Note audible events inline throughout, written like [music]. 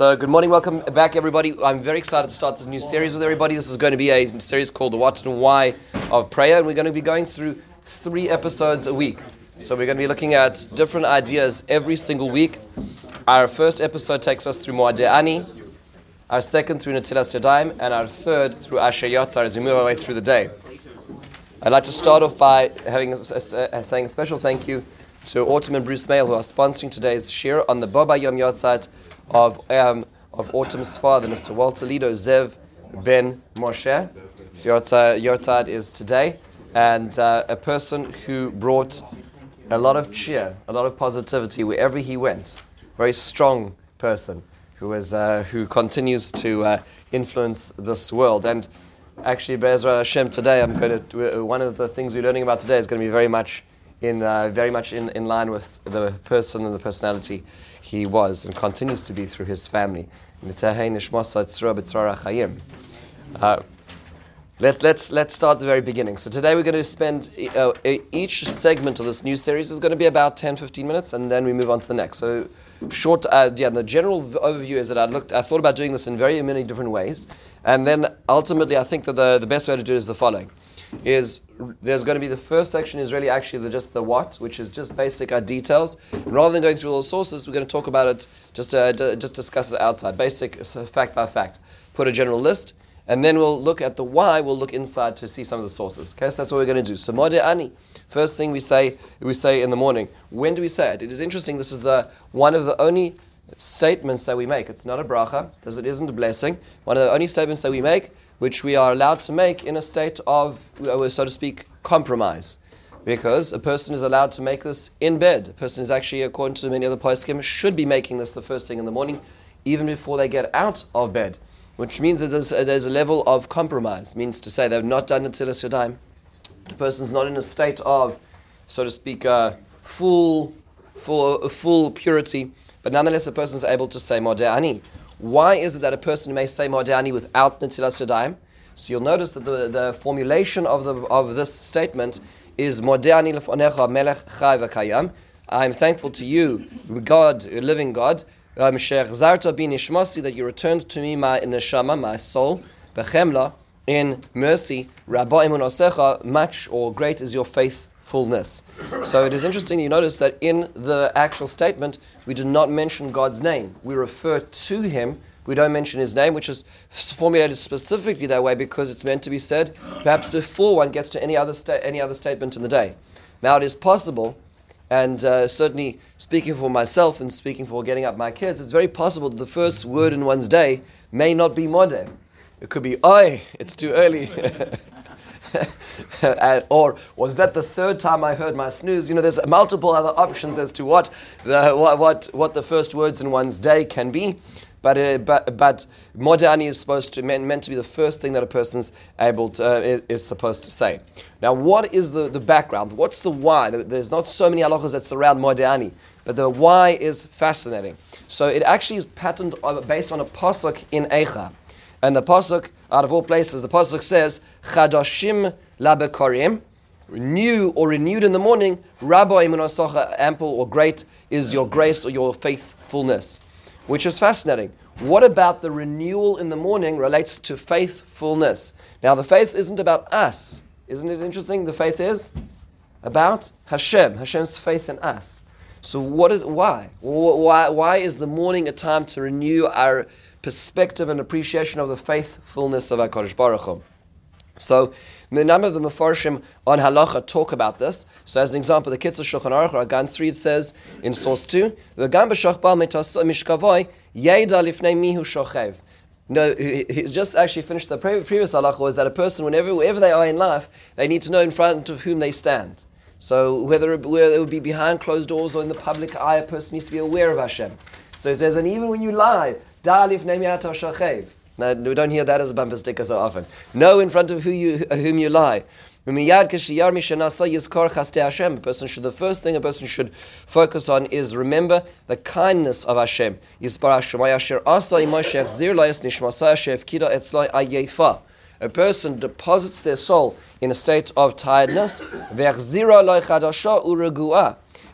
So, good morning, welcome back, everybody. I'm very excited to start this new series with everybody. This is going to be a series called The What and Why of Prayer, and we're going to be going through three episodes a week. So, we're going to be looking at different ideas every single week. Our first episode takes us through Ani, our second through Netilas Yadayim, and our third through Asher Yotzar as we move our way through the day. I'd like to start off by having a, a, saying a special thank you to Autumn and Bruce Mail, who are sponsoring today's share on the Boba Yom Yotzat of, um, of Autumn's father, Mr. Walter Lido Zev Ben Moshe. So Yahrzeit is today, and uh, a person who brought a lot of cheer, a lot of positivity wherever he went. Very strong person who is uh, who continues to uh, influence this world. And actually, Be'ezra Hashem, today I'm going to one of the things we're learning about today is going to be very much in uh, very much in, in line with the person and the personality he was and continues to be through his family. Uh, let's, let's, let's start at the very beginning. So today we're going to spend, uh, each segment of this new series is going to be about 10, 15 minutes, and then we move on to the next. So short, uh, yeah, the general overview is that I looked, I thought about doing this in very many different ways, and then ultimately I think that the, the best way to do it is the following is there's going to be the first section is really actually the, just the what, which is just basic uh, details. And rather than going through all the sources, we're going to talk about it, just uh, d- just discuss it outside, basic, so fact by fact. Put a general list, and then we'll look at the why. We'll look inside to see some of the sources. Okay, so that's what we're going to do. So Modeh Ani, first thing we say we say in the morning. When do we say it? It is interesting. This is the one of the only statements that we make. It's not a bracha, because it isn't a blessing. One of the only statements that we make which we are allowed to make in a state of, uh, so to speak, compromise. Because a person is allowed to make this in bed. A person is actually, according to many other poskim, should be making this the first thing in the morning, even before they get out of bed. Which means that there's, there's a level of compromise. Means to say they've not done it till it's your time. The person's not in a state of, so to speak, uh, full, full, uh, full purity. But nonetheless, a person is able to say Modeh Why is it that a person may say Modeh Ani without Netilas Yadayim? So you'll notice that the, the formulation of, the, of this statement is Modeh Ani lefonecha melech chai v'kayam. I'm thankful to you, God, living God, um, that you returned to me my neshama, my soul, bechemla, in mercy, Rabba imun osecha, much or great is your faith fullness. So it is interesting that you notice that in the actual statement, we do not mention God's name. We refer to Him. We don't mention His name, which is formulated specifically that way because it's meant to be said perhaps before one gets to any other, sta- any other statement in the day. Now it is possible, and uh, certainly speaking for myself and speaking for getting up my kids, it's very possible that the first word in one's day may not be Modeh. It could be, Oi, it's too early. [laughs] [laughs] or was that the third time I heard my snooze? You know, there's multiple other options as to what the, what, what, what the first words in one's day can be. But, uh, but, but Modeh Ani is supposed to meant, meant to be the first thing that a person's able to, uh, is, is, supposed to say. Now, what is the, the background? What's the why? There's not so many halachas that surround Modeh Ani, but the why is fascinating. So it actually is patterned based on a pasuk in Eicha. And the pasuk, out of all places, the pasuk says, "Chadashim labekorim," new or renewed in the morning. Rabbi imunasacha, ample or great is your grace or your faithfulness, which is fascinating. What about the renewal in the morning relates to faithfulness? Now, the faith isn't about us. Isn't it interesting? The faith is about Hashem, Hashem's faith in us. So, what is why? Why, why is the morning a time to renew our perspective and appreciation of the faithfulness of HaKadosh Baruch Hu. So, the number of the Mefarshim on Halacha talk about this. So, as an example, the Kitzur Shulchan Aruch, or Gan 3, says in source 2, V'gam b'shach bal mishkavoy, yeda lifnei mihu shochev. No, he just actually finished the previous halacha was that a person, whenever wherever they are in life, they need to know in front of whom they stand. So whether it, whether it would be behind closed doors or in the public eye, a person needs to be aware of Hashem. So he says, and even when you lie, Now, we don't hear that as a bumper sticker so often. Know in front of who you, whom you lie. A person should, the first thing a person should focus on is remember the kindness of Hashem. A person deposits their soul in a state of tiredness,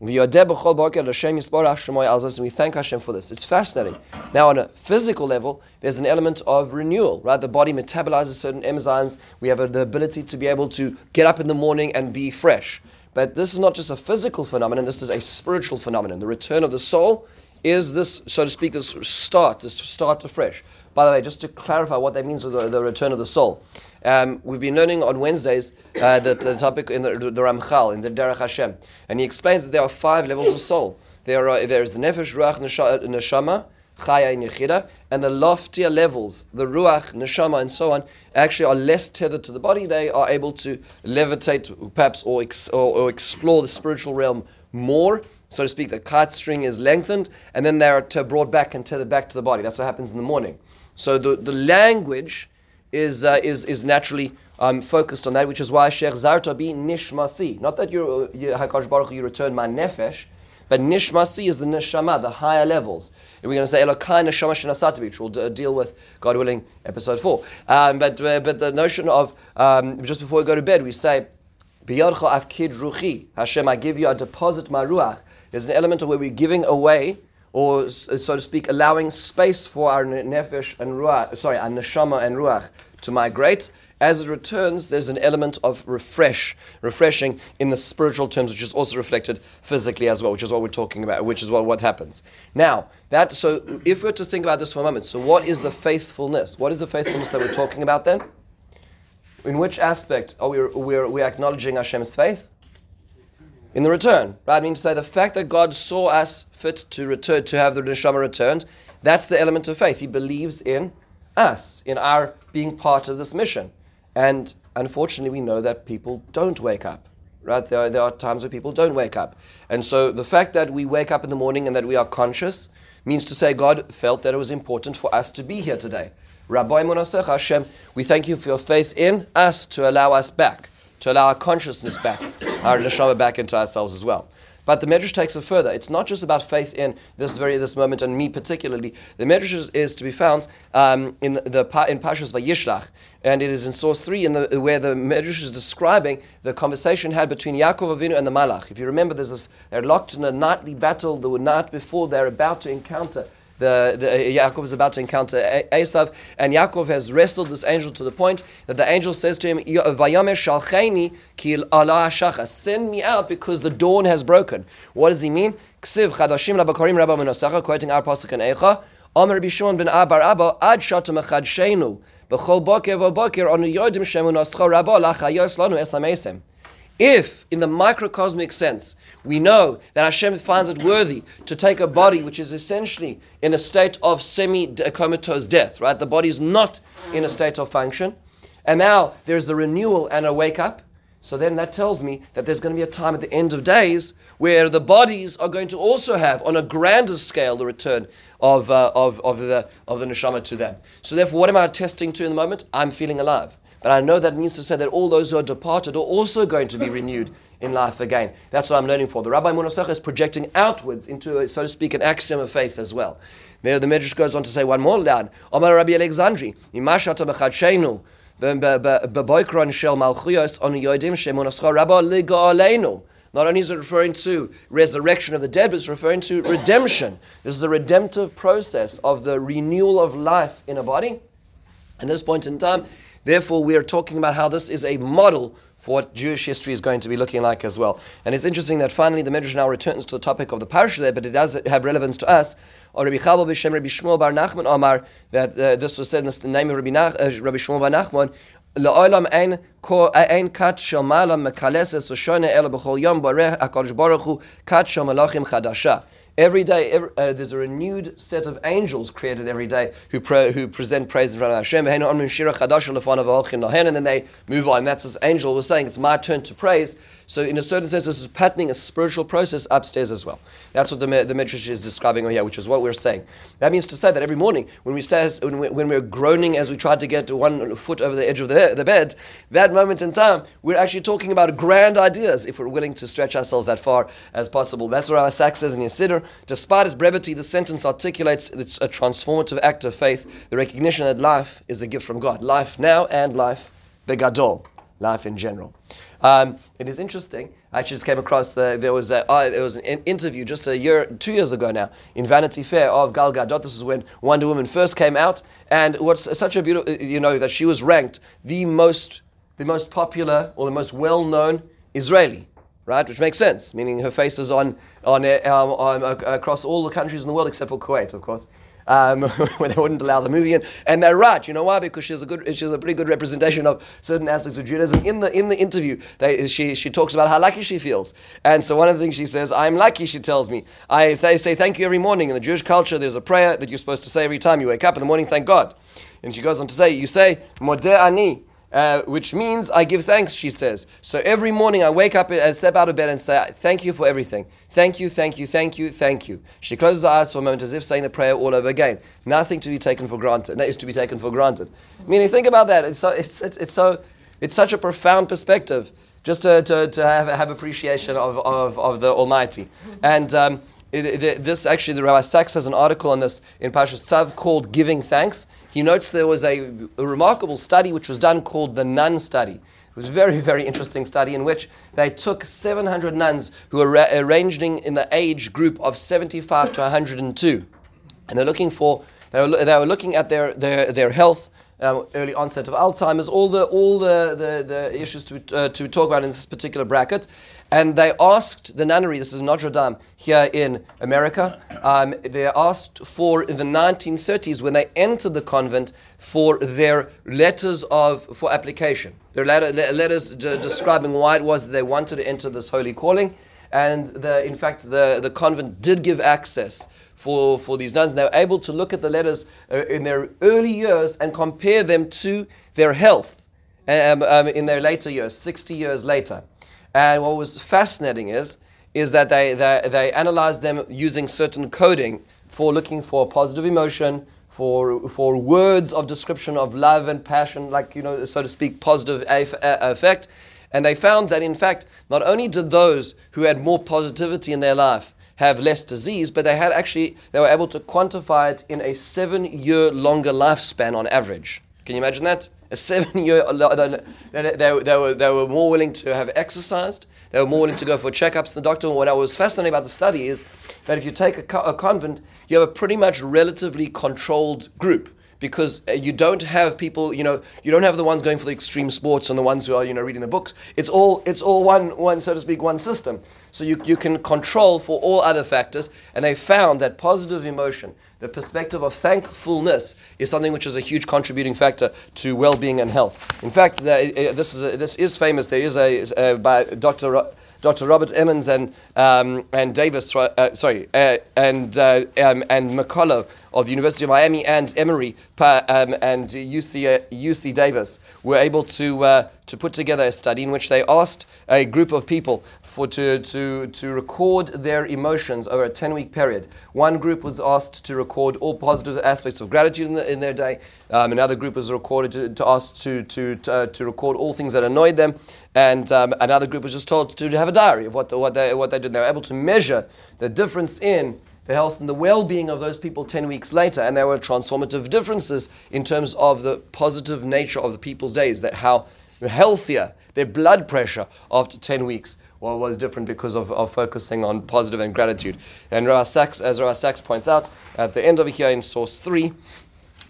We thank Hashem for this. It's fascinating. Now, on a physical level, there's an element of renewal, right? The body metabolizes certain enzymes. We have the ability to be able to get up in the morning and be fresh. But this is not just a physical phenomenon, this is a spiritual phenomenon. The return of the soul is this, so to speak, this start, this start afresh. By the way, just to clarify what that means with the, the return of the soul. Um, we've been learning on Wednesdays uh, that the topic in the, the Ramchal, in the Derech Hashem. And he explains that there are five levels of soul. There, are, there is the Nefesh, Ruach, Neshama, Chaya, and Yechida. And the loftier levels, the Ruach, Neshama, and so on, actually are less tethered to the body. They are able to levitate, perhaps, or, ex, or, or explore the spiritual realm more so to speak, the kite string is lengthened, and then they are brought back and tethered back to the body. That's what happens in the morning. So the, the language is, uh, is, is naturally um, focused on that, which is why Sheikh Zarta be nishmasi. Not that you're, you, Hakadosh Baruch you return my nefesh, but nishmasi is the neshama, the higher levels. And we're going to say Elokai neshama shenasati, which we'll d- deal with, God willing, episode four. Um, but, uh, but the notion of, um, just before we go to bed, we say, Biyadcha avkid ruchi, Hashem, I give you a deposit my ruach. There's an element of where we're giving away or so to speak, allowing space for our nefesh and ruach, sorry, our neshama and ruach to migrate. As it returns, there's an element of refresh, refreshing in the spiritual terms, which is also reflected physically as well, which is what we're talking about, which is what, what happens. Now, that so if we're to think about this for a moment, so what is the faithfulness? What is the faithfulness that we're talking about then? In which aspect are we, we're, we're acknowledging Hashem's faith? In the return. Right? I mean to say the fact that God saw us fit to return to have the neshama returned, that's the element of faith. He believes in us, in our being part of this mission. And unfortunately, we know that people don't wake up. Right? There are, there are times where people don't wake up. And so the fact that we wake up in the morning and that we are conscious means to say God felt that it was important for us to be here today. Rabbi Munasech Hashem, we thank you for your faith in us to allow us back to allow our consciousness back, our neshama back into ourselves as well. But the Medrash takes it further. It's not just about faith in this very this moment and me particularly. The Medrash is, is to be found um, in the in Pashas Vayishlach, and it is in source three in the, where the Medrash is describing the conversation had between Yaakov Avinu and the Malach. If you remember, there's this they're locked in a nightly battle the night before they're about to encounter the, the Yaakov is about to encounter Esav, and Yaakov has wrestled this angel to the point that the angel says to him, "Vayamer shalcheni kil Allah Send me out because the dawn has broken. What does he mean? Quoting our pasuk in Eicha. Omer Bishon Abar Abba ad shatam b'chol boker onu yodim lachayos if, in the microcosmic sense, we know that Hashem finds it worthy to take a body which is essentially in a state of semi comatose death, right? The body is not in a state of function, and now there's a renewal and a wake up. So then that tells me that there's going to be a time at the end of days where the bodies are going to also have, on a grander scale, the return of, uh, of, of, the, of the neshama to them. So therefore, what am I attesting to in the moment? I'm feeling alive. But I know that means to say that all those who are departed are also going to be renewed in life again. That's what I'm learning for. The Rabbi Munasach is projecting outwards into, a, so to speak, an axiom of faith as well. The Medrash goes on to say one more line. Omar Rabbi Alexandri, liga'aleinu. Not only is it referring to resurrection of the dead, but it's referring to redemption. This is a redemptive process of the renewal of life in a body. At this point in time, Therefore, we are talking about how this is a model for what Jewish history is going to be looking like as well. And it's interesting that finally the Midrash now returns to the topic of the parasha there, but it does have relevance to us. Or Rabbi Chabal b'Shem Rabbi Shmuel bar Nachman Omar, that uh, this was said in the name of Rabbi, Nach, uh, Rabbi Shmuel bar Nachman, לעולם אין, אין כת של מעלה מקלסת ושונה אלא בכל יום ברך הקדוש ברוך הוא כת של מלאכים חדשה. Every day, every, uh, there's a renewed set of angels created every day who, who present praise in front of Hashem. And then they move on. That's this angel was saying, it's my turn to praise. So, in a certain sense, this is patterning a spiritual process upstairs as well. That's what the, the Midrash is describing here, which is what we're saying. That means to say that every morning, when, we say, when, we, when we're groaning as we try to get one foot over the edge of the, the bed, that moment in time, we're actually talking about grand ideas if we're willing to stretch ourselves that far as possible. That's what our Sacks says in Ysiddur. Despite its brevity, the sentence articulates it's a transformative act of faith, the recognition that life is a gift from God. Life now and life begadol, life in general. Um, it is interesting. I actually just came across the, there was a, uh, there was an interview just a year, two years ago now, in Vanity Fair of Gal Gadot. This is when Wonder Woman first came out, and what's such a beautiful, you know, that she was ranked the most, the most popular or the most well-known Israeli right? Which makes sense, meaning her face is on, on, um, on uh, across all the countries in the world except for Kuwait, of course. Um, [laughs] where they wouldn't allow the movie in, and they're right. You know why? Because she's a good, she's a pretty good representation of certain aspects of Judaism. In the in the interview, they, she she talks about how lucky she feels, and so one of the things she says, "I'm lucky." She tells me, "I say thank you every morning." In the Jewish culture, there's a prayer that you're supposed to say every time you wake up in the morning. Thank God, and she goes on to say, "You say Modeh ani." Uh, which means I give thanks, she says. So every morning I wake up and step out of bed and say, Thank you for everything. Thank you, thank you, thank you, thank you. She closes her eyes for a moment as if saying the prayer all over again. Nothing to be taken for granted. Is to be taken for granted. I Meaning, think about that. It's, so, it's, it's, it's, so, it's such a profound perspective just to, to, to have, have appreciation of, of, of the Almighty. And um, it, it, this actually, the Rabbi Sacks has an article on this in Parshas Tzav called Giving Thanks. He notes there was a, a, remarkable study which was done called the Nun Study. It was a very, [laughs] very interesting study in which they took 700 nuns who were ra- uh, arranging in the age group of 75 to 102. And they're looking for, they were, they were looking at their, their, their health, um, early onset of Alzheimer's, all the all the, the, the issues to, uh, to talk about in this particular bracket. And they asked the nunnery, this is Notre Dame here in America, um, they asked for in the 1930s when they entered the convent for their letters of for application, their letter, letters de- describing why it was they wanted to enter this holy calling. And the, in fact, the, the convent did give access for, for these nuns. And they were able to look at the letters uh, in their early years and compare them to their health um, um, in their later years, 60 years later. And what was fascinating is, is that they, they, they analyzed them using certain coding for looking for positive emotion, for, for words of description of love and passion, like, you know, so to speak, positive effect. And they found that, in fact, not only did those who had more positivity in their life have less disease, but they had actually, they were able to quantify it in a seven year longer lifespan on average. Can you imagine that? A seven [laughs] year, they, they, they, were, they were more willing to have exercised, they were more willing to go for checkups the doctor. What I was fascinated about the study is that if you take a, a convent, you have a pretty much relatively controlled group because uh, you don't have people, you know, you don't have the ones going for the extreme sports and the ones who are, you know, reading the books. It's all, it's all one, one, so to speak, one system. So you, you can control for all other factors. And they found that positive emotion, the perspective of thankfulness, is something which is a huge contributing factor to well-being and health. In fact, uh, this is this is famous. There is a, by Dr. Dr. Robert Emmons and um, and Davis, uh, sorry, uh, and uh, um, and McCullough of the University of Miami and Emory um, and UC, UC Davis were able to, uh, to put together a study in which they asked a group of people for to, to, to record their emotions over a 10 week period. One group was asked to record all positive aspects of gratitude in, the, in their day. Um, another group was recorded to, to ask to, to, to, uh, to, record all things that annoyed them. And um, another group was just told to, have a diary of what, what, they, what they did. They were able to measure the difference in the health and the well being of those people 10 weeks later. And there were transformative differences in terms of the positive nature of the people's days, that how healthier their blood pressure after 10 weeks well, was different because of, of focusing on positive and gratitude. And Sacks, as Rabbi Sacks points out, at the end of here in source 3,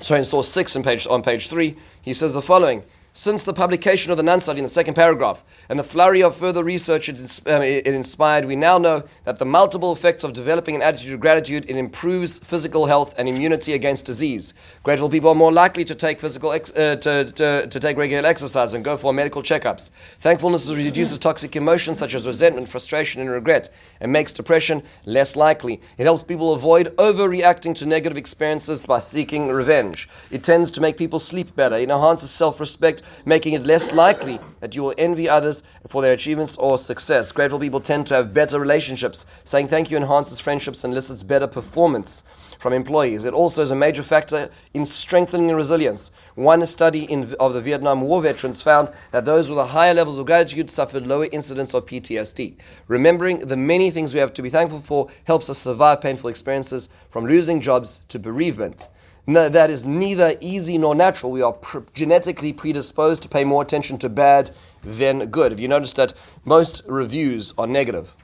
sorry, in source 6 on page, on page 3, he says the following Since the publication of the Nun study in the second paragraph and the flurry of further research it, um, it, inspired, we now know that the multiple effects of developing an attitude of gratitude it improves physical health and immunity against disease. Grateful people are more likely to take physical ex- uh, to, to, to take regular exercise and go for medical checkups. Thankfulness reduces toxic emotions such as resentment, frustration, and regret, and makes depression less likely. It helps people avoid overreacting to negative experiences by seeking revenge. It tends to make people sleep better. It enhances self-respect making it less likely that you will envy others for their achievements or success. Grateful people tend to have better relationships. Saying thank you enhances friendships and elicits better performance from employees. It also is a major factor in strengthening resilience. One study in, of the Vietnam War veterans found that those with higher levels of gratitude suffered lower incidence of PTSD. Remembering the many things we have to be thankful for helps us survive painful experiences from losing jobs to bereavement. No, that is neither easy nor natural. We are pr- genetically predisposed to pay more attention to bad than good. Have you noticed that most reviews are negative?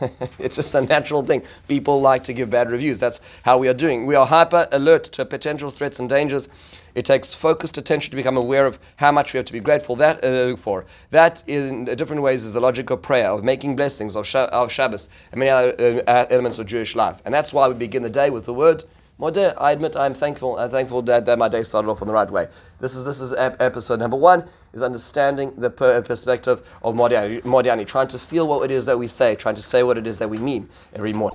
[laughs] it's just a natural thing. People like to give bad reviews. That's how we are doing. We are hyper alert to potential threats and dangers. It takes focused attention to become aware of how much we have to be grateful that, uh, for. That, in different ways, is the logic of prayer, of making blessings, of, Sh- of Shabbos, and many other uh, elements of Jewish life. And that's why we begin the day with the word Modeh, I admit I'm thankful. I'm thankful that, that my day started off on the right way. This is this is episode number one. Is understanding the per- uh, perspective of Modeh Ani, trying to feel what it is that we say, trying to say what it is that we mean every morning.